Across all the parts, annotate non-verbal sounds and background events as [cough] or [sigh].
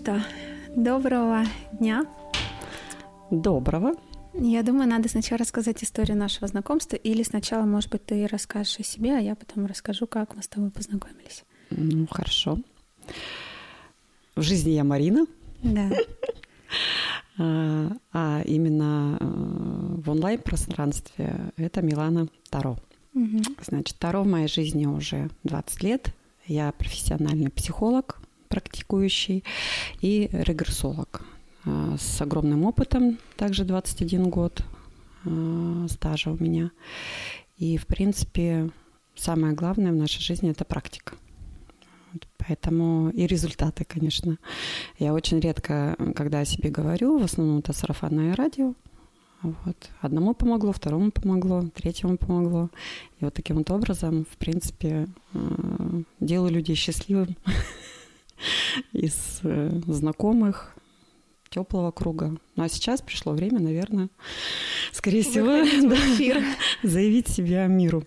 Что, доброго дня. Доброго. Я думаю, надо сначала рассказать историю нашего знакомства, или сначала, может быть, ты расскажешь о себе, а я потом расскажу, как мы с тобой познакомились. Ну, хорошо. В жизни я Марина. Да. [laughs] А, а именно э, в онлайн-пространстве это Милана Таро. Значит, Таро в моей жизни уже 20 лет. Я профессиональный психолог, практикующий, и регрессолог а, с огромным опытом, также 21 год а, стажа у меня. И, в принципе, самое главное в нашей жизни – это практика. Поэтому и результаты, конечно. Я очень редко, когда о себе говорю, в основном это сарафанное радио. Вот. Одному помогло, второму помогло, третьему помогло. И вот таким вот образом, в принципе, э, делаю людей счастливым [laughs] из э, знакомых, теплого круга. Ну а сейчас пришло время, наверное, скорее всего, Выходить [laughs] да, эфир. заявить себя миру.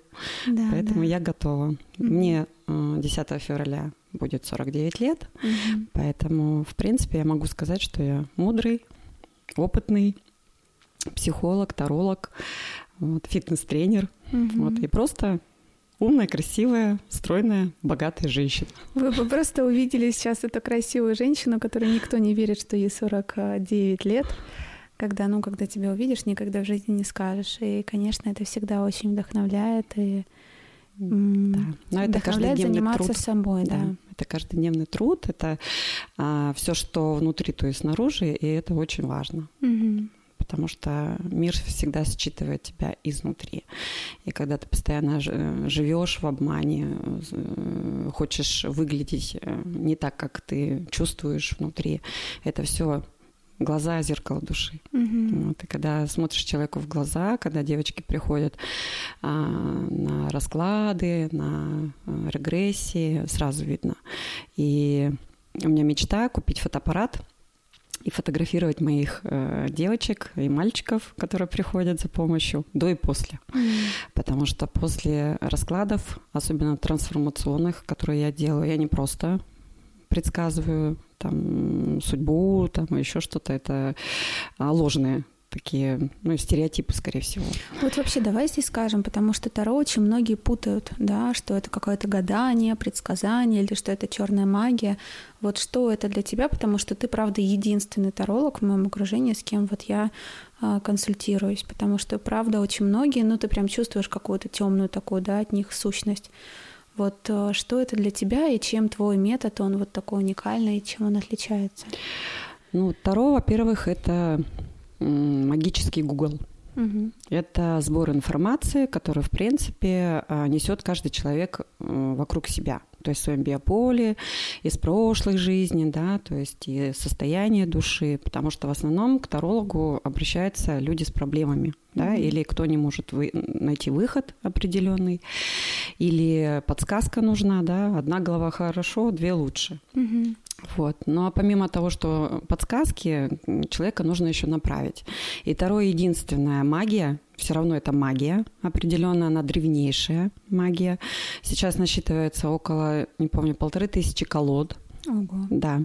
Да, Поэтому да. я готова. Мне э, 10 февраля будет 49 лет, Мгм. поэтому, в принципе, я могу сказать, что я мудрый, опытный психолог, таролог, вот, фитнес-тренер, Мгм. вот, и просто умная, красивая, стройная, богатая женщина. Вы бы просто увидели сейчас эту красивую женщину, которой никто не верит, что ей 49 лет. Когда, ну, когда тебя увидишь, никогда в жизни не скажешь. И, конечно, это всегда очень вдохновляет и Да. Но это каждодневный заниматься труд. собой, да. Да, это каждодневный труд, это все, что внутри, то и снаружи, и это очень важно. Мгм. Потому что мир всегда считывает тебя изнутри. И когда ты постоянно ж- живешь в обмане, э, хочешь выглядеть э, не так, как ты чувствуешь внутри, это все глаза зеркало души. Мгм. Вот, и когда смотришь человеку в глаза, когда девочки приходят а, на расклады, на регрессии, сразу видно. И у меня мечта купить фотоаппарат и фотографировать моих э, девочек и мальчиков, которые приходят за помощью до и после. М. Потому что после раскладов, особенно трансформационных, которые я делаю, я не просто предсказываю там судьбу, там еще что-то, это а, ложные такие, ну, стереотипы, скорее всего. Вот вообще давай здесь скажем, потому что Таро очень многие путают, да, что это какое-то гадание, предсказание или что это черная магия. Вот что это для тебя, потому что ты, правда, единственный таролог в моем окружении, с кем вот я а, консультируюсь, потому что, правда, очень многие, ну, ты прям чувствуешь какую-то темную такую, да, от них сущность. Вот а, что это для тебя и чем твой метод, он вот такой уникальный, и чем он отличается? Ну, Таро, во-первых, это магический Google. Мгм. Это сбор информации, который, в принципе, а, несет каждый человек э, вокруг себя. То есть в своем биополе, из прошлых жизней, да, то есть и состояние души, потому что в основном к тарологу обращаются люди с проблемами, да, Мгм. или кто не может вы- найти выход определенный, или подсказка нужна, да, одна голова хорошо, две лучше. Мгм. Вот. Ну а помимо того, что подсказки, человека нужно еще направить. И Таро единственная магия, все равно это магия, определенно она древнейшая магия. Сейчас насчитывается около, не помню, полторы тысячи колод. Ого. Да,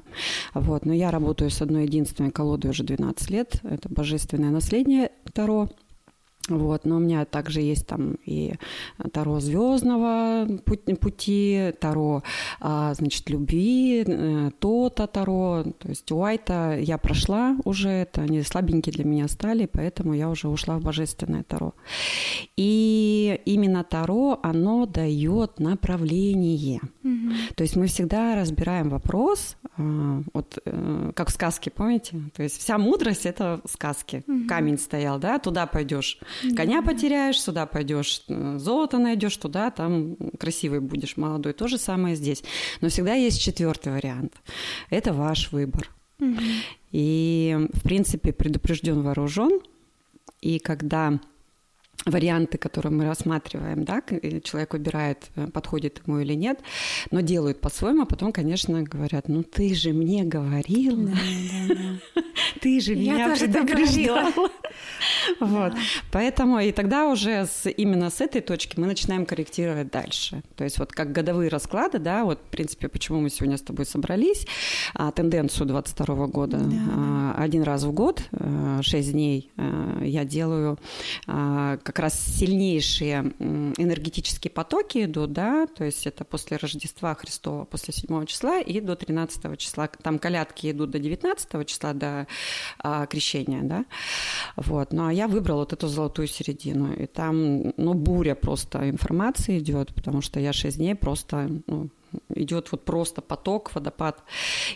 вот. Но я работаю с одной единственной колодой уже 12 лет. Это божественное наследие Таро. Вот, но у меня также есть там и Таро звездного пути, Таро, а, значит, любви, э, то-то Таро, то есть Уайта я прошла уже, это они слабенькие для меня стали, поэтому я уже ушла в божественное Таро. И именно Таро, оно дает направление. Мгм. То есть мы всегда разбираем вопрос, а, вот э, как в сказке, помните? То есть вся мудрость это сказки. Мгм. Камень стоял, да, туда пойдешь. Коня потеряешь, сюда пойдешь, золото найдешь, туда там красивый будешь, молодой. То же самое здесь. Но всегда есть четвертый вариант. Это ваш выбор. Мгм. И, в принципе, предупрежден вооружен. И когда варианты, которые мы рассматриваем, да, человек выбирает, э, подходит ему или нет, но делают по-своему, а потом, конечно, говорят, ну ты же мне говорил, да, да, да. [laughs] ты же меня предупреждала. [laughs] Вот. Поэтому и тогда уже с, именно с этой точки мы начинаем корректировать дальше. То есть вот как годовые расклады, да, вот в принципе, почему мы сегодня с тобой собрались, а, тенденцию 22 года. Да. А, один раз в год, 6 э, дней э, я делаю а, как раз сильнейшие энергетические потоки идут, да, то есть это после Рождества Христова, после 7 числа и до 13 числа. Там колядки идут до 19 числа, до а, крещения, да. Вот. Ну, а я выбрала вот эту золотую середину. И там, ну, буря просто информации идет, потому что я 6 дней просто, ну, идет вот просто поток, водопад.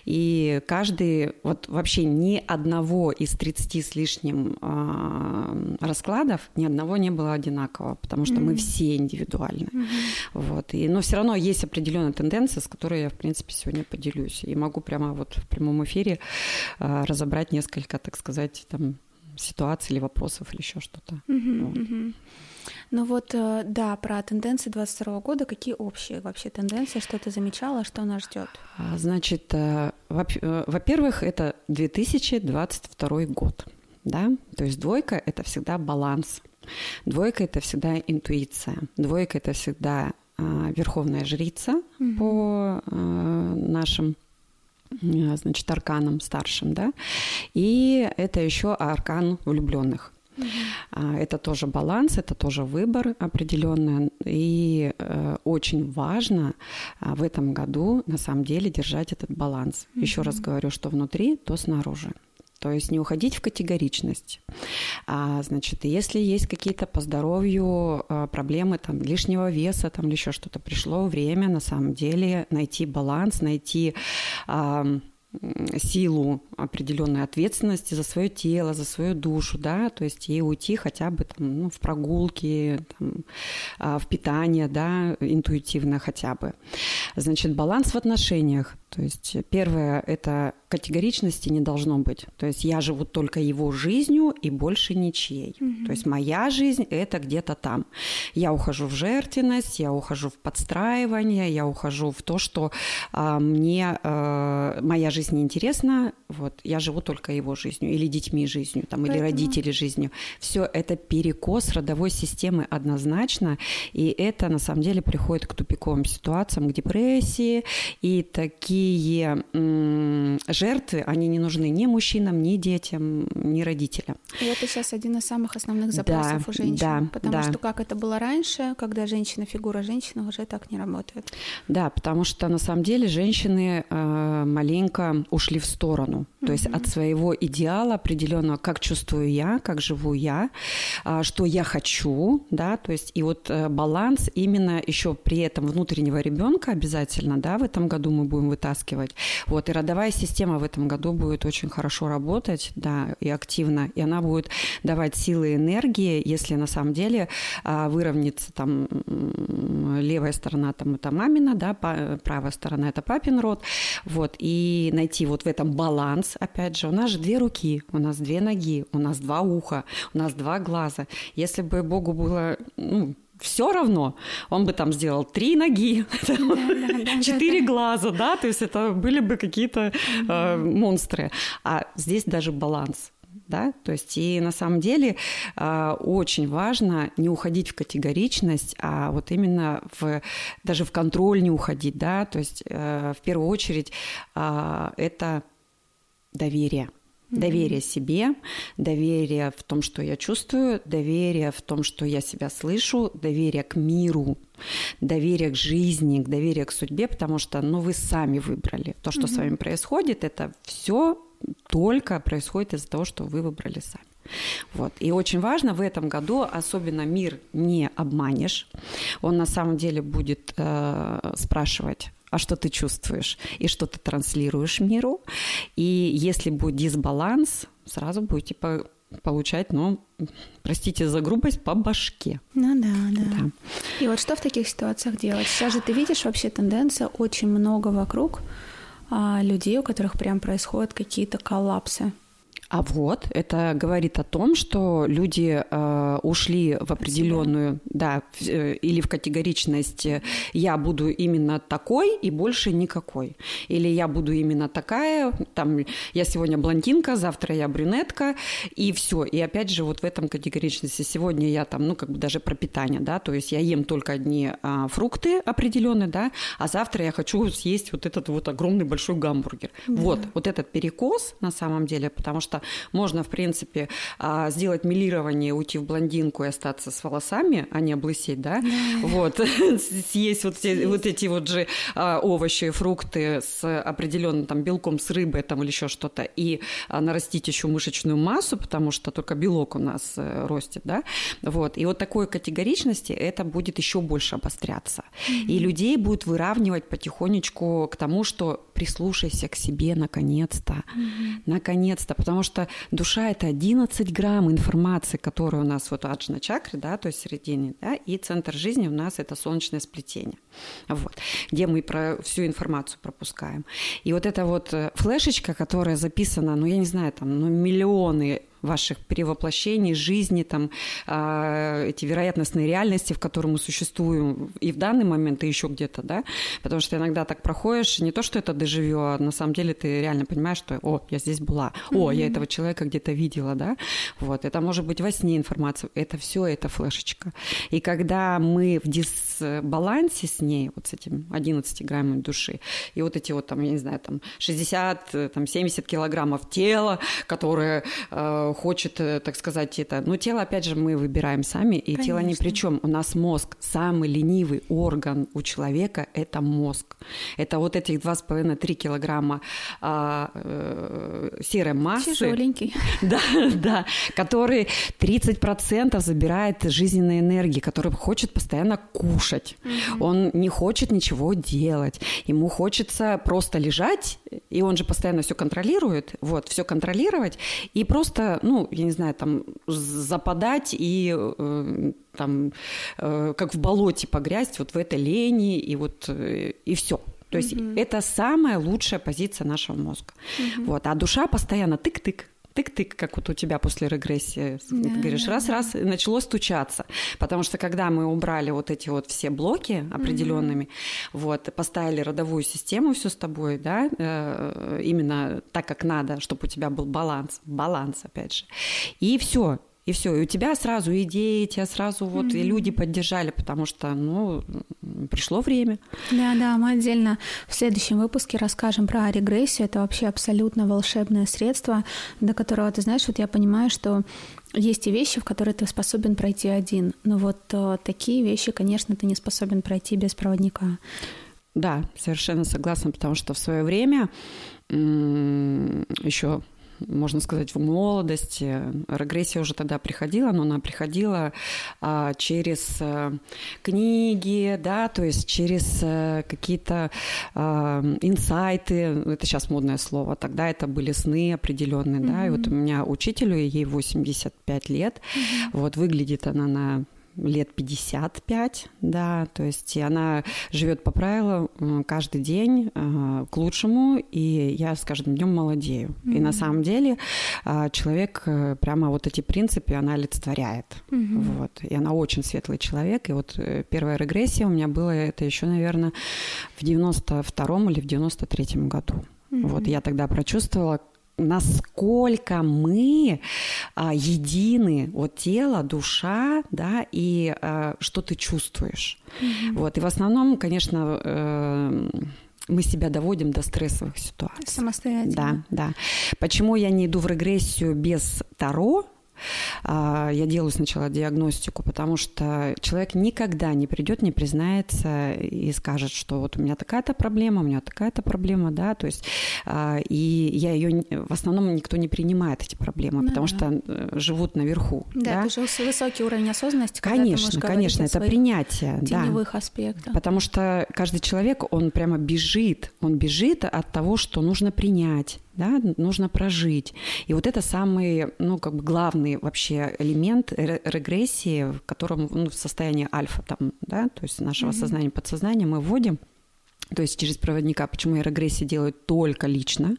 И каждый, вот вообще ни одного из 30 с лишним э, раскладов, ни одного не было одинакового, потому что mm-hmm. мы все индивидуальны. Mm-hmm. Вот. И, но все равно есть определенная тенденция, с которой я, в принципе, сегодня поделюсь. И могу прямо вот в прямом эфире э, разобрать несколько, так сказать, там, ситуаций или вопросов или еще что-то. Mm-hmm. Вот. Mm-hmm. Ну вот, э, да, про тенденции 22 года. Какие общие вообще тенденции? Что ты замечала, что нас ждет? А, значит, э, э, во-первых, это 2022 год. Да? То есть двойка – это всегда баланс. Двойка – это всегда интуиция. Двойка – это всегда верховная жрица угу. по нашим значит, арканам старшим, да, и это еще аркан влюбленных. Uh-huh. Это тоже баланс, это тоже выбор определенный. И э, очень важно а, в этом году на самом деле держать этот баланс. Еще раз говорю, что внутри, то снаружи. То есть не уходить в категоричность. А, значит, если есть какие-то по здоровью а, проблемы, там, лишнего веса там, или еще что-то, пришло время на самом деле найти баланс, найти а, силу определенной ответственности за свое тело, за свою душу, да, то есть и уйти хотя бы там, ну, в прогулки, там, а, в питание, да, интуитивно хотя бы. Значит, баланс в отношениях. То есть первое – это категоричности не должно быть. То есть я живу только его жизнью и больше ничьей. Mm-hmm. То есть моя жизнь – это где-то там. Я ухожу в жертвенность, я ухожу в подстраивание, я ухожу в то, что а, мне а, моя жизнь неинтересна, вот, я живу только его жизнью или детьми жизнью, там, Поэтому... или родители жизнью. Все это перекос родовой системы однозначно, и это на самом деле приходит к тупиковым ситуациям, к депрессии и такие такие жертвы, они не нужны ни мужчинам, ни детям, ни родителям. И это сейчас один из самых основных запросов да, у женщин. Да, потому да. что как это было раньше, когда женщина, фигура женщины уже так не работает. Да, потому что на самом деле женщины э, маленько ушли в сторону. То mm-hmm. есть от своего идеала определенного, как чувствую я, как живу я, э, что я хочу, да, то есть и вот э, баланс именно еще при этом внутреннего ребенка обязательно, да, в этом году мы будем вытаскивать. Вот, и родовая система в этом году будет очень хорошо работать, да, и активно, и она будет давать силы и энергии, если на самом деле а, выровняется там левая сторона там это мамина, да, правая сторона это папин род, вот, и найти вот в этом баланс, опять же, у нас же две руки, у нас две ноги, у нас два уха, у нас два глаза. Если бы Богу было, ну, все равно он бы там сделал три ноги, [laughs] четыре глаза, да, то есть это были бы какие-то э, монстры. А здесь даже баланс. Да? То есть и на самом деле э, очень важно не уходить в категоричность, а вот именно в, даже в контроль не уходить, да, то есть э, в первую очередь э, это доверие. Доверие себе, доверие в том, что я чувствую, доверие в том, что я себя слышу, доверие к миру, доверие к жизни, доверие к судьбе, потому что, ну, вы сами выбрали. То, что mm-hmm. с вами происходит, это все только происходит из-за того, что вы выбрали сами. Вот. И очень важно в этом году, особенно мир не обманешь. Он на самом деле будет э, спрашивать, а что ты чувствуешь и что ты транслируешь миру. И если будет дисбаланс, сразу будете по получать, ну, простите за грубость, по башке. Ну да, да, да. И вот что в таких ситуациях делать? Сейчас же ты видишь вообще тенденция очень много вокруг а, людей, у которых прям происходят какие-то коллапсы. А вот это говорит о том, что люди э, ушли в определенную, да, э, или в категоричность э, я буду именно такой и больше никакой, или я буду именно такая, там я сегодня блондинка, завтра я брюнетка и все. И опять же вот в этом категоричности сегодня я там, ну как бы даже про питание, да, то есть я ем только одни а, фрукты определенные, да, а завтра я хочу съесть вот этот вот огромный большой гамбургер. Да. Вот, вот этот перекос на самом деле, потому что можно, в принципе, а, сделать милирование, уйти в блондинку и остаться с волосами, а не облысеть, да, вот, [laughs] съесть вот, съесть. вот эти вот же а, овощи, фрукты с определенным там белком, с рыбой там или еще что-то, и нарастить еще мышечную массу, потому что только белок у нас э, растет, да, вот, и вот такой категоричности это будет еще больше обостряться, mm-hmm. и людей будет выравнивать потихонечку к тому, что прислушайся к себе наконец-то, mm-hmm. наконец-то, потому что душа это 11 грамм информации, которая у нас вот аджна чакры, да, то есть середине, да, и центр жизни у нас это солнечное сплетение, вот, где мы про всю информацию пропускаем. И вот эта вот э, флешечка, которая записана, ну я не знаю, там, ну миллионы ваших перевоплощений, жизни, там, э, эти вероятностные реальности, в которых мы существуем и в данный момент, и еще где-то, да, потому что иногда так проходишь, не то, что это дежавю, а на самом деле ты реально понимаешь, что, о, я здесь была, о, mm-hmm. я этого человека где-то видела, да, вот, это может быть во сне информация, это все, это флешечка. И когда мы в дисбалансе с ней, вот с этим 11 граммами души, и вот эти вот там, я не знаю, там 60, там 70 килограммов тела, которое э, хочет, э, так сказать, это. Но тело, опять же, мы выбираем сами, и Конечно. тело ни при чем. У нас мозг, самый ленивый орган у человека – это мозг. Это вот этих 2,5-3 килограмма а, э, серой массы. Тяжеленький. [laughs] Да, да, который 30% забирает жизненной энергии, который хочет постоянно кушать. Угу. Он не хочет ничего делать. Ему хочется просто лежать, и он же постоянно все контролирует, вот, все контролировать, и просто ну, я не знаю, там, западать и э, там, э, как в болоте погрязть вот в этой лени, и вот, э, и все. То есть mm это самая лучшая позиция нашего мозга. mm Вот. А душа постоянно тык-тык, тык-тык, как вот у тебя после регрессии, да, ты говоришь, раз-раз, и начало стучаться. Потому что когда мы убрали вот эти вот все блоки определенными, mm-hmm. вот, поставили родовую систему все с тобой, да, э, именно так, как надо, чтобы у тебя был баланс, баланс, опять же, и все, и все, и у тебя сразу идеи, тебя сразу вот mm-hmm. и люди поддержали, потому что, ну, пришло время. Да, да, мы отдельно в следующем выпуске расскажем про регрессию. Это вообще абсолютно волшебное средство, до которого, ты знаешь, вот я понимаю, что есть и вещи, в которые ты способен пройти один, но вот э, такие вещи, конечно, ты не способен пройти без проводника. Да, совершенно согласна, потому что в свое время еще можно сказать, в молодости. Регрессия уже тогда приходила, но она приходила а, через а, книги, да, то есть через а, какие-то а, инсайты, это сейчас модное слово, тогда это были сны определенные, mm-hmm. да, и вот у меня учителю, ей 85 лет, mm-hmm. вот выглядит она на лет 55, да, то есть она живет по правилам каждый день э, к лучшему, и я с каждым днем молодею. Mm-hmm. И на самом деле э, человек э, прямо вот эти принципы она олицетворяет, mm-hmm. вот. И она очень светлый человек, и вот первая регрессия у меня была это еще, наверное, в 92-м или в 93-м году. Mm-hmm. Вот я тогда прочувствовала, насколько мы а, едины, вот тело, душа, да, и а, что ты чувствуешь. Mm-hmm. Вот, и в основном, конечно, э, мы себя доводим до стрессовых ситуаций. Самостоятельно. Да, да. Почему я не иду в регрессию без Таро? А, я делаю сначала диагностику, потому что человек никогда не придет, не признается и скажет, что вот у меня такая-то проблема, у меня такая-то проблема, да, то есть а, и я ее в основном никто не принимает эти проблемы, да. потому что э, живут наверху. Да, да? это же высокий уровень осознанности. Конечно, конечно, это принятие, теневых да. аспектов. Потому что каждый человек, он прямо бежит, он бежит от того, что нужно принять да, нужно прожить. И вот это самый, ну, как бы главный вообще элемент регрессии, в котором, ну, в состоянии альфа там, да, то есть нашего mm-hmm. сознания, подсознания мы вводим, то есть через проводника. Почему я регрессии делаю только лично?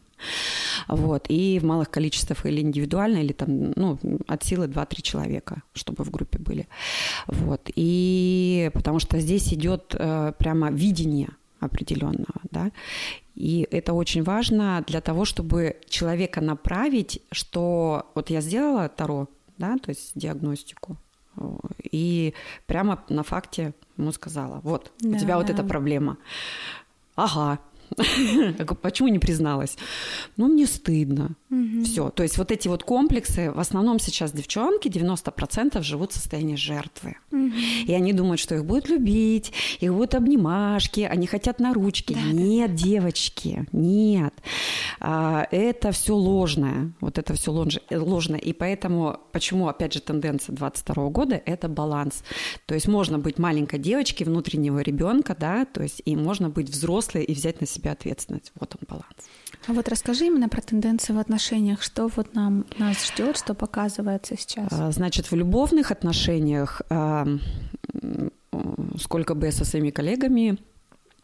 Вот. И в малых количествах или индивидуально, или там, ну, от силы 2-3 человека, чтобы в группе были. Вот. И потому что здесь идет э, прямо видение определенного, да, и это очень важно для того, чтобы человека направить, что вот я сделала Таро, да, то есть диагностику, и прямо на факте ему сказала, вот, да, у тебя вот эта проблема. Ага, [laughs] Почему не призналась? Ну, мне стыдно. Угу. Все. То есть вот эти вот комплексы, в основном сейчас девчонки 90% живут в состоянии жертвы. Угу. И они думают, что их будут любить, их будут обнимашки, они хотят на ручки. Да, нет, да. девочки, нет. А, это все ложное. Вот это все ложное. И поэтому, почему, опять же, тенденция 22 года – это баланс. То есть можно быть маленькой девочкой, внутреннего ребенка, да, то есть и можно быть взрослой и взять на себя ответственность. Вот он баланс. А вот расскажи именно про тенденции в отношениях, что вот нам нас ждет, что показывается сейчас. А, значит, в любовных отношениях, а, сколько бы я со своими коллегами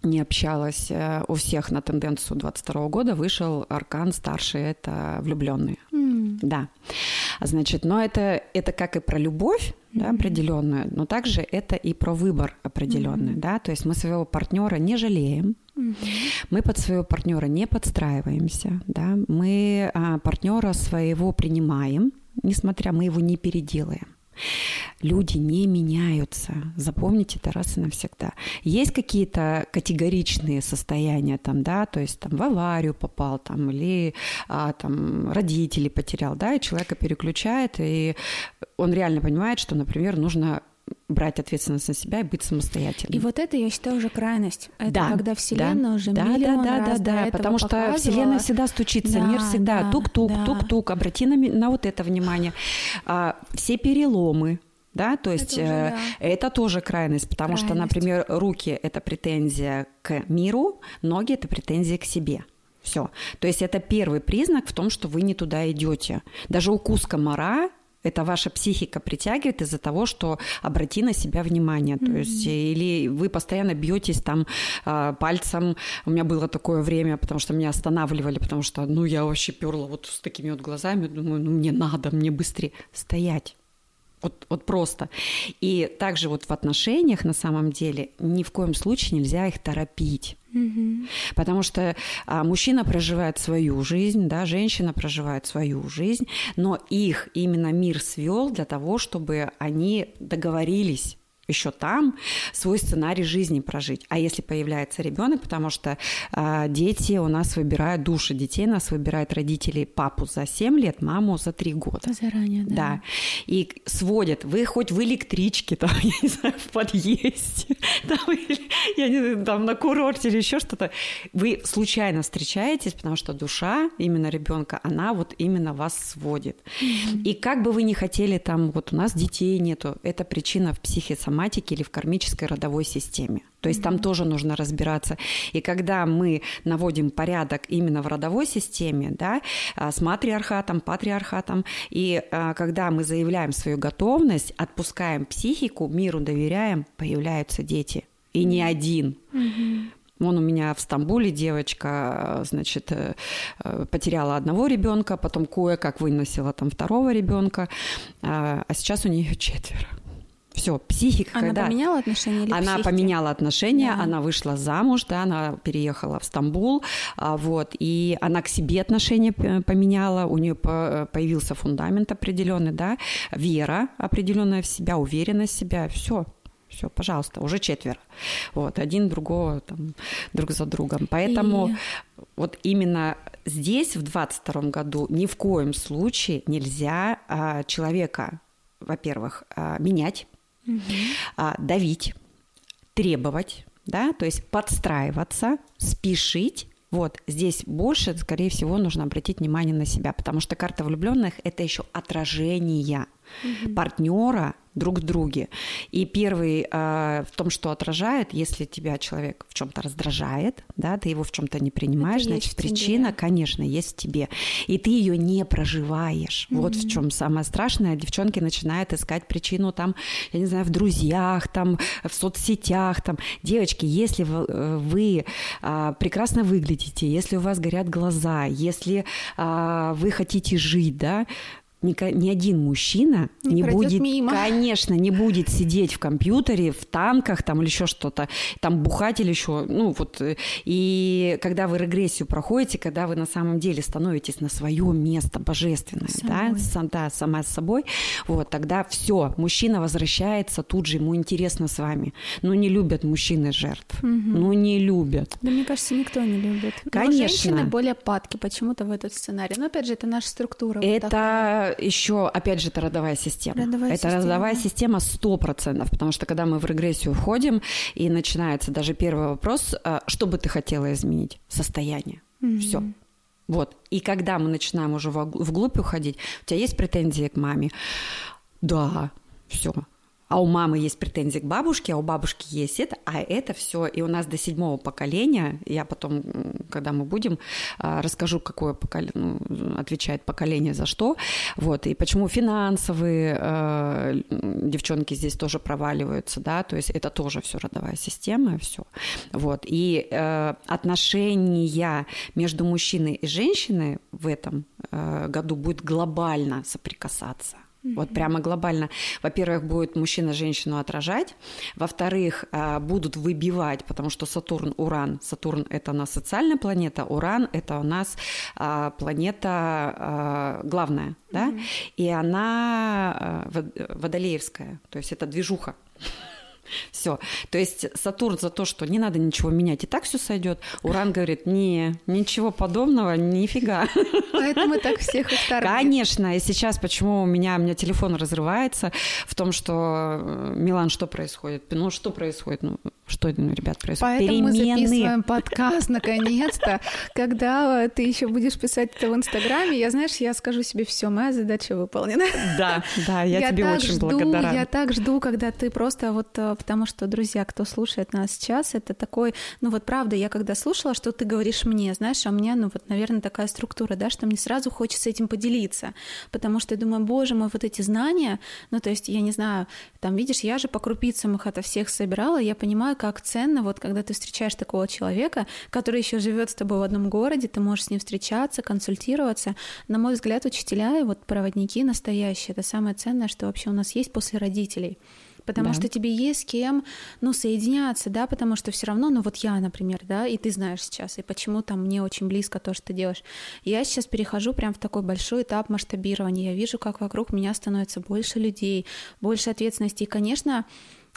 не общалась, э, у всех на тенденцию 22 года вышел аркан старший, это влюбленные. Mm. Да. Значит, но это, это как и про любовь, да, определенную, но также это и про выбор определенный, mm-hmm. да, то есть мы своего партнера не жалеем, mm-hmm. мы под своего партнера не подстраиваемся, да, мы а, партнера своего принимаем, несмотря мы его не переделаем. Люди не меняются. Запомните это раз и навсегда. Есть какие-то категоричные состояния там, да, то есть там в аварию попал там или а, там родители потерял, да, и человека переключает, и он реально понимает, что, например, нужно брать ответственность на себя и быть самостоятельным. И вот это, я считаю, уже крайность. Это да, когда Вселенная да, уже да, миллион да, да, раз да, да, потому что Вселенная всегда стучится, да, мир всегда да, тук-тук, да. тук-тук, обрати на, на вот это внимание. А, все переломы, да, то есть это, уже, э, да. это тоже крайность, потому крайность. что, например, руки это претензия к миру, ноги это претензия к себе. Все. То есть это первый признак в том, что вы не туда идете. Даже укус комара это ваша психика притягивает из-за того, что обрати на себя внимание. Mm-hmm. То есть, или вы постоянно бьетесь там э, пальцем. У меня было такое время, потому что меня останавливали, потому что, ну, я вообще перла вот с такими вот глазами, думаю, ну, мне надо, мне быстрее стоять. Вот, вот просто. И также вот в отношениях на самом деле ни в коем случае нельзя их торопить. Угу. Потому что а, мужчина проживает свою жизнь, да, женщина проживает свою жизнь, но их именно мир свел для того, чтобы они договорились еще там свой сценарий жизни прожить. А если появляется ребенок, потому что э, дети у нас выбирают, души детей нас выбирают родители папу за 7 лет, маму за 3 года. Заранее, да. Да. И сводят, вы хоть в электричке, там, [laughs] я не знаю, в подъезде, [laughs] там, или, я не знаю, там на курорте или еще что-то, вы случайно встречаетесь, потому что душа именно ребенка, она вот именно вас сводит. Mm-hmm. И как бы вы ни хотели там, вот у нас детей нету, это причина в психе сама соматике или в кармической родовой системе. То есть mm-hmm. там тоже нужно разбираться. И когда мы наводим порядок именно в родовой системе, да, а, с матриархатом, патриархатом, и а, когда мы заявляем свою готовность, отпускаем психику, миру доверяем, появляются дети. И не один. Mm-hmm. Вон у меня в Стамбуле девочка, значит, э, э, потеряла одного ребенка, потом кое-как выносила там второго ребенка, а, а сейчас у нее [laughs] четверо. Все, психика. Она да. поменяла отношения или Она психики? поменяла отношения, да. она вышла замуж, да, она переехала в Стамбул, а, вот, и она к себе отношения поменяла, у нее появился фундамент определенный, да, вера определенная в себя, уверенность в себя, все, все, пожалуйста, уже четверо. Вот, один другого там, друг за другом. Поэтому и... вот именно здесь, в 22 году, ни в коем случае нельзя а, человека, во-первых, а, менять, угу. давить, требовать, да, то есть подстраиваться, спешить. Вот здесь больше, скорее всего, нужно обратить внимание на себя, потому что карта влюбленных это еще отражение угу. партнера друг в друге. И первый э, в том, что отражает, если тебя человек в чем-то раздражает, да, ты его в чем-то не принимаешь, Это значит, причина, тебе. конечно, есть в тебе. И ты ее не проживаешь. Mm-hmm. Вот в чем самое страшное. Девчонки начинают искать причину там, я не знаю, в друзьях, там, в соцсетях. Там. Девочки, если вы, э, вы э, прекрасно выглядите, если у вас горят глаза, если э, вы хотите жить, да, ни, ни один мужчина не, не будет, мимо. конечно, не будет сидеть в компьютере, в танках там или еще что-то, там бухать или еще, ну вот. И когда вы регрессию проходите, когда вы на самом деле становитесь на свое место божественное, да, сам, да, сама с собой, вот, тогда все, мужчина возвращается тут же, ему интересно с вами. Но не любят мужчины жертв, угу. ну не любят. Да мне кажется, никто не любит. Конечно. Но женщины более падки почему-то в этот сценарий. Но опять же, это наша структура. Это еще, опять же, это родовая система. Родовая это система. родовая система сто процентов, потому что когда мы в регрессию входим, и начинается даже первый вопрос, а, что бы ты хотела изменить? Состояние. Mm-hmm. Все. Вот. И когда мы начинаем уже вглубь уходить, у тебя есть претензии к маме? Да, все а у мамы есть претензии к бабушке, а у бабушки есть это, а это все. И у нас до седьмого поколения, я потом, когда мы будем, а, расскажу, какое поколение, ну, отвечает поколение за что, вот, и почему финансовые э, девчонки здесь тоже проваливаются, да, то есть это тоже все родовая система, все, вот, и э, отношения между мужчиной и женщиной в этом году будет глобально соприкасаться. Вот прямо глобально. Во-первых, будет мужчина женщину отражать. Во-вторых, а, будут выбивать, потому что Сатурн, Уран. Сатурн – это у нас социальная планета, Уран – это у нас а, планета а, главная, да? И она водолеевская, то есть это движуха. [laughs] Все. То есть Сатурн за то, что не надо ничего менять, и так все сойдет. Уран говорит, не, ничего подобного, нифига. [laughs] Поэтому так всех и Конечно. И сейчас почему у меня, у меня телефон разрывается в том, что э, Милан, что происходит? Ну, что происходит? Ну, что, ну, ребят, происходит? Поэтому Перемены. мы записываем [laughs] подкаст наконец-то. Когда ты еще будешь писать это в Инстаграме, я, знаешь, я скажу себе, все, моя задача выполнена. Да, да, я, я тебе очень жду, благодарна. Я так жду, когда ты просто вот, э, потому что, друзья, кто слушает нас сейчас, это такой, ну вот правда, я когда слушала, что ты говоришь мне, знаешь, а у меня, ну вот, наверное, такая структура, да, что мне сразу хочется этим поделиться, потому что я думаю, боже мой, вот эти знания, ну то есть, я не знаю, там, видишь, я же по крупицам их ото всех собирала, я понимаю, как ценно, вот когда ты встречаешь такого человека, который еще живет с тобой в одном городе, ты можешь с ним встречаться, консультироваться. На мой взгляд, учителя и вот проводники настоящие, это самое ценное, что вообще у нас есть после родителей потому да. что тебе есть с кем, ну, соединяться, да, потому что все равно, ну, вот я, например, да, и ты знаешь сейчас, и почему там мне очень близко то, что ты делаешь. Я сейчас перехожу прям в такой большой этап масштабирования, я вижу, как вокруг меня становится больше людей, больше ответственности, и, конечно,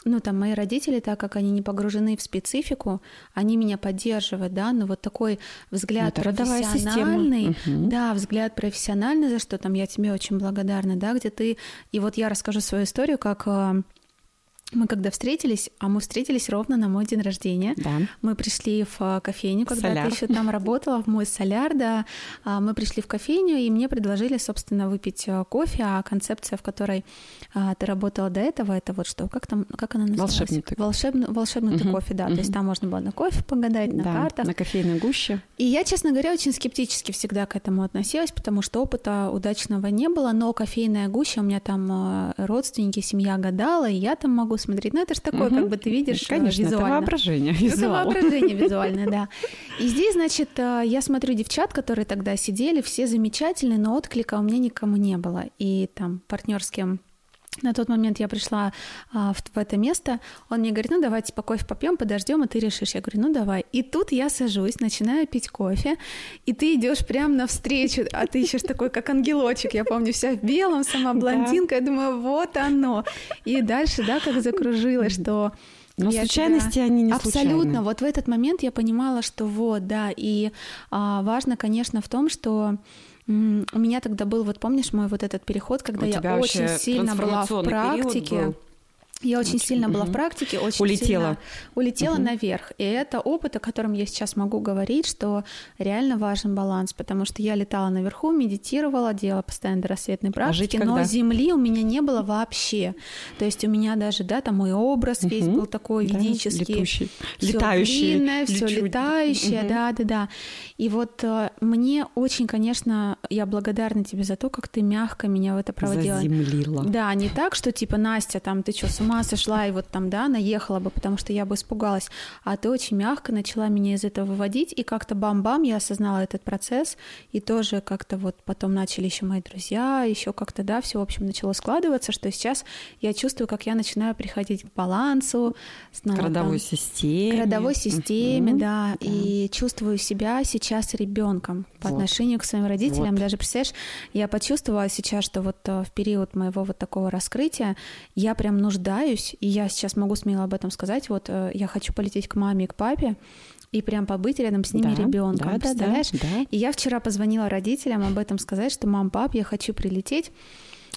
ну, там, мои родители, так как они не погружены в специфику, они меня поддерживают, да, но вот такой взгляд ну, профессиональный, угу. да, взгляд профессиональный, за что там я тебе очень благодарна, да, где ты, и вот я расскажу свою историю, как э, мы когда встретились, а мы встретились ровно на мой день рождения. Да. Мы пришли в а, кофейню, когда соляр. ты еще там работала, в мой соляр, да. А, мы пришли в кофейню, и мне предложили, собственно, выпить а, кофе, а концепция, в которой ты работала до этого, это вот что, как там, как она называлась? Волшебный Волшебный, волшебный угу. кофе, да. Угу. То есть там можно было на кофе погадать, на да, картах. на кофейной гуще. И я, честно говоря, очень скептически всегда к этому относилась, потому что опыта удачного не было, но кофейная гуща, у меня там родственники, семья гадала, и я там могу смотреть. Ну, это же такое, угу. как бы ты видишь э, Конечно, визуально. это воображение. Визуал. Это воображение визуальное, да. И здесь, значит, э, я смотрю девчат, которые тогда сидели, все замечательные, но отклика у меня никому не было. И там партнерским на тот момент я пришла а, в, в это место, он мне говорит, ну давайте по кофе попьем, подождем, и ты решишь. Я говорю, ну давай. И тут я сажусь, начинаю пить кофе, и ты идешь прямо навстречу, а ты еще такой, как ангелочек, я помню, вся в белом, сама блондинка, я думаю, вот оно. И дальше, да, как закружилось, что но я случайности тебя... они не Абсолютно. Случайны. Вот в этот момент я понимала, что вот, да. И а, важно, конечно, в том, что у меня тогда был, вот помнишь мой вот этот переход, когда У я очень сильно была в практике. Я очень, сильно была в практике, очень улетела, сильно улетела угу. наверх. И это опыт, о котором я сейчас могу говорить, что реально важен баланс, потому что я летала наверху, медитировала, делала постоянно рассветные практики, а но земли у меня не было вообще. То есть у меня даже, да, там мой образ угу. весь был такой да, ведический, летущий, летающий, длинное, все летающее, угу. да, да, да. И вот э, мне очень, конечно, я благодарна тебе за то, как ты мягко меня в это проводила. Заземлила. Да, не так, что типа Настя, там ты что, с ума сошла и вот там, да, наехала бы, потому что я бы испугалась. А ты очень мягко начала меня из этого выводить, и как-то бам-бам я осознала этот процесс, и тоже как-то вот потом начали еще мои друзья, еще как-то, да, все, в общем, начало складываться, что сейчас я чувствую, как я начинаю приходить к балансу, снова, к родовой там, системе. К родовой системе, mm-hmm. да, да, и чувствую себя сейчас ребенком по вот. отношению к своим родителям. Вот. Даже, представляешь, я почувствовала сейчас, что вот э, в период моего вот такого раскрытия я прям нуждаюсь, и я сейчас могу смело об этом сказать, вот э, я хочу полететь к маме и к папе, и прям побыть рядом с ними да, ребенком, да, представляешь? Да, да. И я вчера позвонила родителям об этом сказать, что мам, пап, я хочу прилететь.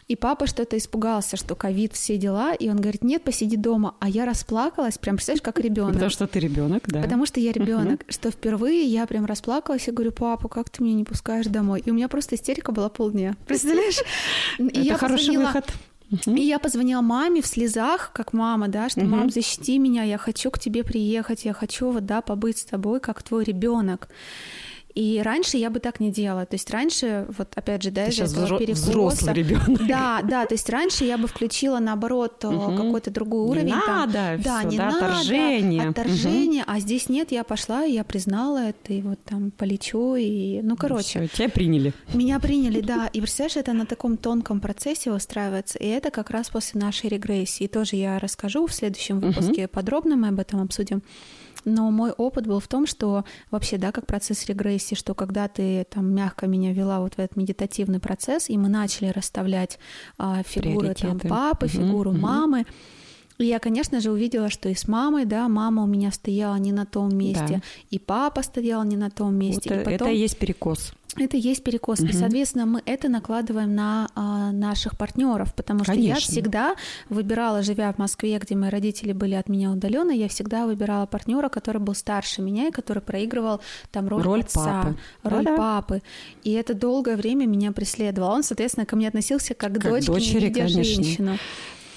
И папа что-то испугался, что ковид, все дела, и он говорит, нет, посиди дома. А я расплакалась, прям представляешь, как ребенок. Потому что ты ребенок, да. Потому что я ребенок, что впервые я прям расплакалась и говорю, папа, как ты меня не пускаешь домой? И у меня просто истерика была полдня. Представляешь? Это хороший выход. И я позвонила маме в слезах, как мама, да, что мам, защити меня, я хочу к тебе приехать, я хочу вот, да, побыть с тобой, как твой ребенок. И раньше я бы так не делала. То есть раньше, вот опять же, да, из-за этого перекоса... взрослый ребенок. Да, да, то есть раньше я бы включила, наоборот, угу. какой-то другой уровень. Не надо, да, всё, не да, надо, отторжение. Отторжение, угу. а здесь нет, я пошла, я признала это, и вот там полечу, и, ну, короче. Всё, тебя приняли. Меня приняли, да, и представляешь, это на таком тонком процессе устраивается, и это как раз после нашей регрессии. Тоже я расскажу в следующем выпуске угу. подробно, мы об этом обсудим. Но мой опыт был в том, что вообще, да, как процесс регрессии, что когда ты там мягко меня вела вот в этот медитативный процесс, и мы начали расставлять а, фигуры там папы, угу, фигуру угу. мамы, и я, конечно же, увидела, что и с мамой, да, мама у меня стояла не на том месте, да. и папа стоял не на том месте. Вот и потом... Это и есть перекос. Это есть перекос, угу. и, соответственно, мы это накладываем на а, наших партнеров, потому что Конечно. я всегда выбирала, живя в Москве, где мои родители были от меня удалены, я всегда выбирала партнера, который был старше меня и который проигрывал там роль, роль отца, папы. роль да, папы. И это долгое время меня преследовало. Он, соответственно, ко мне относился как, как дочке, дочери, не женщину.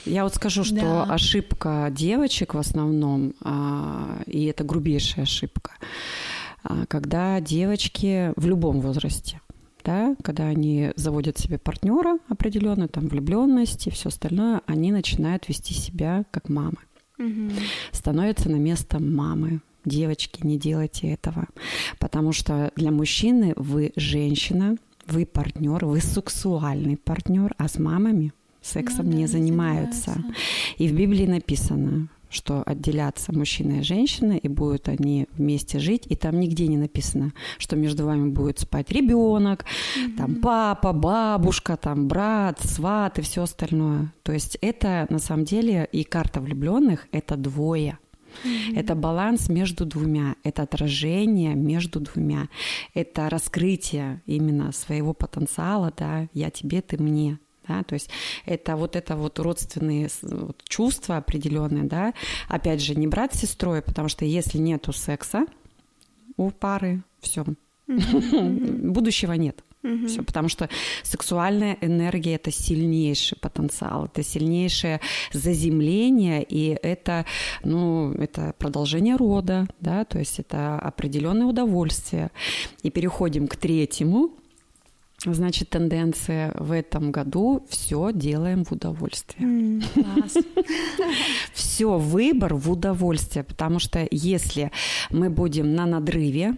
Я вот скажу, что да. ошибка девочек в основном, а, и это грубейшая ошибка, когда девочки в любом возрасте, да, когда они заводят себе партнера определенно, там влюбленность и все остальное, они начинают вести себя как мамы, угу. становятся на место мамы. Девочки, не делайте этого, потому что для мужчины вы женщина, вы партнер, вы сексуальный партнер, а с мамами сексом ну, не да, занимаются. занимаются. И в Библии написано, что отделятся мужчина и женщина, и будут они вместе жить, и там нигде не написано, что между вами будет спать ребенок, mm-hmm. там папа, бабушка, там брат, сват и все остальное. То есть это на самом деле и карта влюбленных это двое. Mm-hmm. Это баланс между двумя, это отражение между двумя, это раскрытие именно своего потенциала, да, я тебе, ты мне, да, то есть это вот это вот родственные чувства определенные, да, опять же, не брать с сестрой, потому что если нету секса у пары, все, [laughs] будущего нет. Угу. Все, потому что сексуальная энергия это сильнейший потенциал, это сильнейшее заземление, и это, ну, это продолжение рода, да, то есть это определенное удовольствие. И переходим к третьему Значит, тенденция в этом году все делаем в удовольствие. [laughs] Все выбор в удовольствие, потому что если мы будем на надрыве,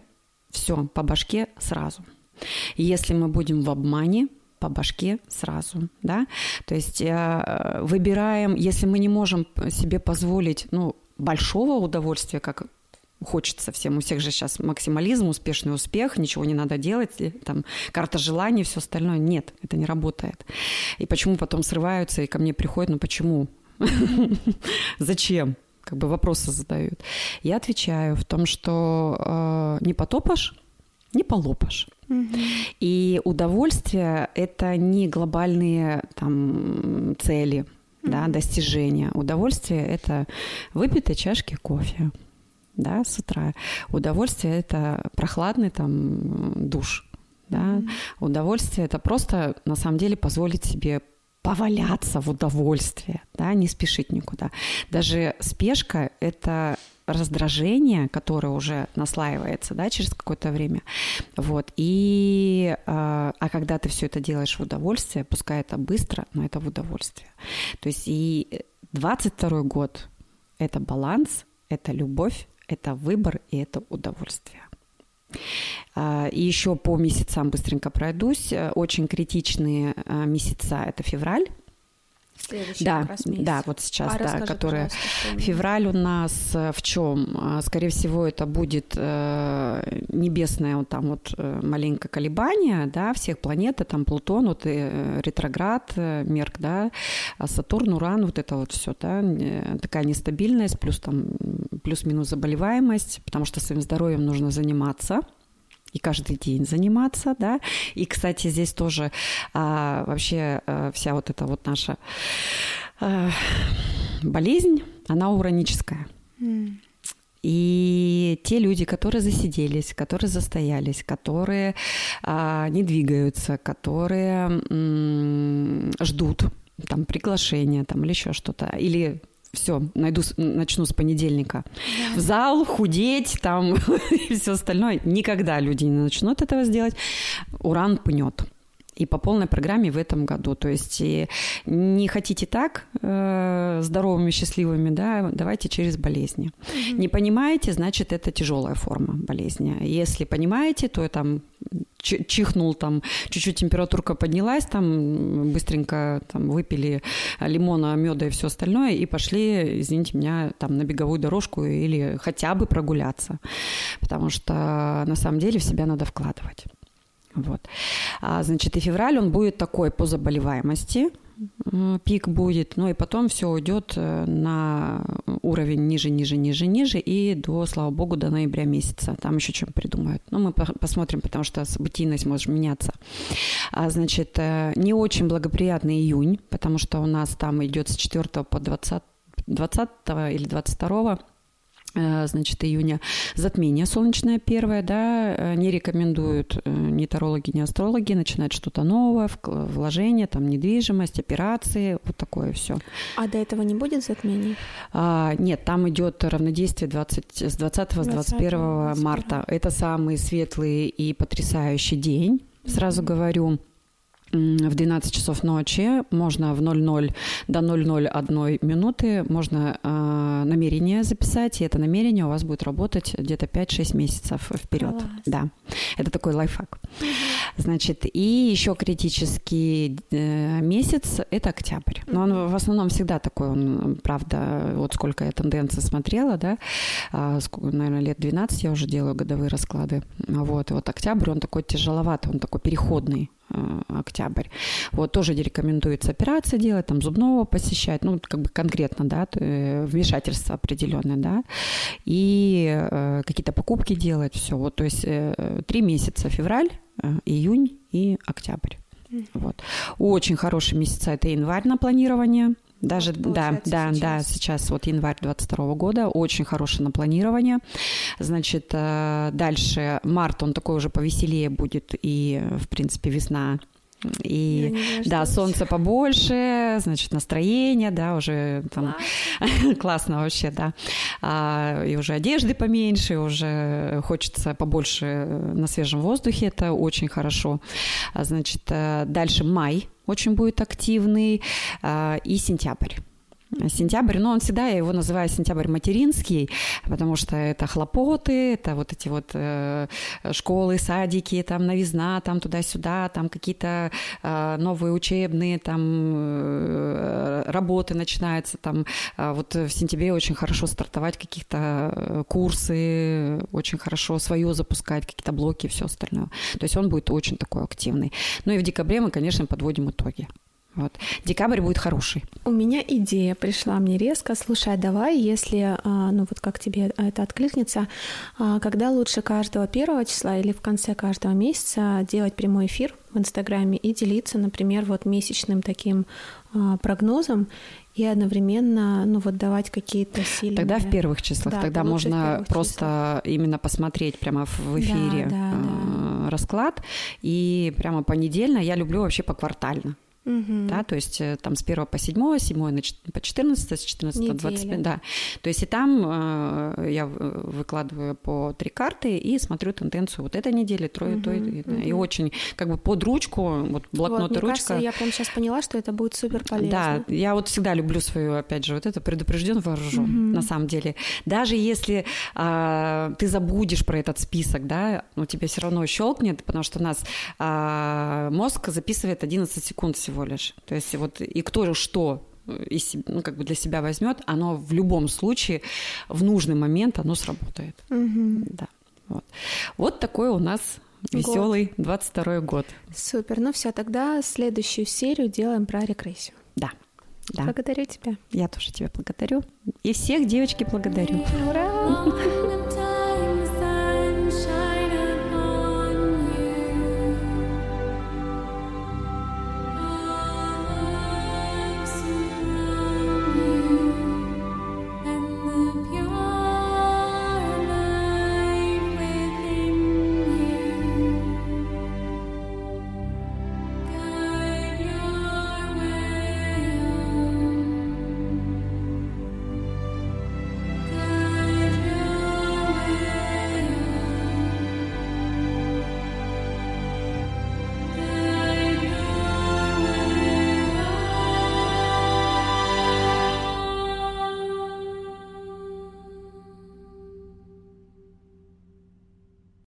все по башке сразу. Если мы будем в обмане, по башке сразу, да. То есть э, выбираем, если мы не можем себе позволить, ну, большого удовольствия, как хочется всем. У всех же сейчас максимализм, успешный успех, ничего не надо делать, там карта желаний, все остальное. Нет, это не работает. И почему потом срываются и ко мне приходят, ну почему? [laughs] Зачем? Как бы вопросы задают. Я отвечаю в том, что э, не потопашь, не полопашь. И удовольствие – это не глобальные там, цели, да, достижения. Удовольствие – это выпитой чашки кофе, да, с утра. Удовольствие – это прохладный там душ, да. Mm-hmm. Удовольствие – это просто, на самом деле, позволить себе поваляться в удовольствие, да, не спешить никуда. Даже спешка – это раздражение, которое уже наслаивается, да, через какое-то время, вот, и, а, а когда ты все это делаешь в удовольствие, пускай это быстро, но это в удовольствие. То есть и 22 год – это баланс, это любовь, это выбор и это удовольствие. А, и еще по месяцам быстренько пройдусь. Очень критичные а, месяца – это февраль, Следующий да, да, вот сейчас, а да, которая февраль у нас э, в чем? А, скорее всего, это будет э, небесное вот там вот э, маленькое колебание, да, всех планет, и там Плутон, вот и э, ретроград, Мерк, да, а Сатурн, Уран, вот это вот все, да, такая нестабильность, плюс там плюс-минус заболеваемость, потому что своим здоровьем нужно заниматься и каждый день заниматься, да. И, кстати, здесь тоже а, вообще а, вся вот эта вот наша а, болезнь, она ураническая. Mm. И те люди, которые засиделись, которые застоялись, которые а, не двигаются, которые м- ждут там приглашения там или еще что-то, или все, найду, начну с понедельника. Да. В зал, худеть там [laughs] и все остальное. Никогда люди не начнут этого сделать. Уран пнет и по полной программе в этом году. То есть и не хотите так э, здоровыми, счастливыми, да, давайте через болезни. Mm-hmm. Не понимаете, значит, это тяжелая форма болезни. Если понимаете, то там чихнул, там чуть-чуть температурка поднялась, там быстренько там, выпили лимона, меда и все остальное, и пошли, извините меня, там на беговую дорожку или хотя бы прогуляться. Потому что на самом деле в себя надо вкладывать. Вот. А, значит, и февраль он будет такой по заболеваемости, пик будет, ну и потом все уйдет э, на уровень ниже, ниже, ниже, ниже и до, слава богу, до ноября месяца. Там еще чем придумают. Но ну, мы посмотрим, потому что событийность может меняться. А, значит, э, не очень благоприятный июнь, потому что у нас там идет с 4 по 20 20 или 22 Э, значит, июня затмение солнечное первое, да, э, не рекомендуют э, ни тарологи, ни астрологи начинать что-то новое, вложение, там, недвижимость, операции, вот такое все. А до этого не будет затмений? А, нет, там идет равнодействие 20, с 20 с 21 21. марта. Это самый светлый и потрясающий день, сразу mm-hmm. говорю в 12 часов ночи, можно в 00 до 001 минуты, можно э, намерение записать, и это намерение у вас будет работать где-то 5-6 месяцев вперед. Класс. Да, это такой лайфхак. Значит, и еще критический э, месяц – это октябрь. Но он в основном всегда такой, он, правда, вот сколько я тенденций смотрела, да, э, сколько, наверное, лет 12 я уже делаю годовые расклады. Вот, и вот октябрь, он такой тяжеловатый, он такой переходный октябрь. Вот тоже рекомендуется операции делать, там зубного посещать, ну, как бы конкретно, да, э, вмешательство определенное, да, и э, какие-то покупки делать, все. Вот, то есть э, три месяца, февраль, э, июнь и октябрь. Вот. Очень хорошие месяца это январь на планирование. Даже, вот, да, да, сейчас. да, сейчас вот январь 22 года, очень хорошее на планирование. Значит, э, дальше март, он такой уже повеселее будет, и, в принципе, весна и да, солнце побольше, значит, настроение, да, уже там классно, [laughs] классно вообще, да. А, и уже одежды поменьше, уже хочется побольше на свежем воздухе, это очень хорошо. А, значит, э, дальше май, очень будет активный, а, и сентябрь. Сентябрь, но он всегда, я его называю сентябрь материнский, потому что это хлопоты, это вот эти вот э, школы, садики, там новизна, там туда-сюда, там какие-то э, новые учебные, там э, работы начинаются, там э, вот в сентябре очень хорошо стартовать каких-то э, курсы, очень хорошо свое запускать, какие-то блоки и все остальное. То есть он будет очень такой активный. Ну и в декабре мы, конечно, подводим итоги. Вот. Декабрь будет хороший. У меня идея пришла мне резко. Слушай, а давай, если, а, ну вот как тебе это откликнется, а, когда лучше каждого первого числа или в конце каждого месяца делать прямой эфир в Инстаграме и делиться, например, вот месячным таким прогнозом и одновременно, ну вот давать какие-то сильные... Тогда в первых числах, да, тогда можно просто числах. именно посмотреть прямо в эфире да, да, да. расклад и прямо понедельно. Я люблю вообще поквартально. Угу. Да, то есть э, там с 1 по 7, 7 по 14, с 14 по 25, да. То есть и там э, я выкладываю по три карты и смотрю тенденцию вот этой недели, трое, угу, то, и, угу. и очень как бы под ручку, вот блокнот вот, и ручка. Кажется, я прям сейчас поняла, что это будет супер полезно. Да, я вот всегда люблю свою, опять же, вот это предупрежден вооружен, угу. на самом деле. Даже если а, ты забудешь про этот список, да, у тебя все равно щелкнет, потому что у нас а, мозг записывает 11 секунд всего всего лишь. То есть вот и кто что из, ну, как бы для себя возьмет, оно в любом случае в нужный момент оно сработает. Угу. Да. Вот. вот такой у нас веселый 22 год. Супер. Ну все, тогда следующую серию делаем про регрессию. Да. Да. Благодарю тебя. Я тоже тебя благодарю. И всех девочки благодарю. Ура!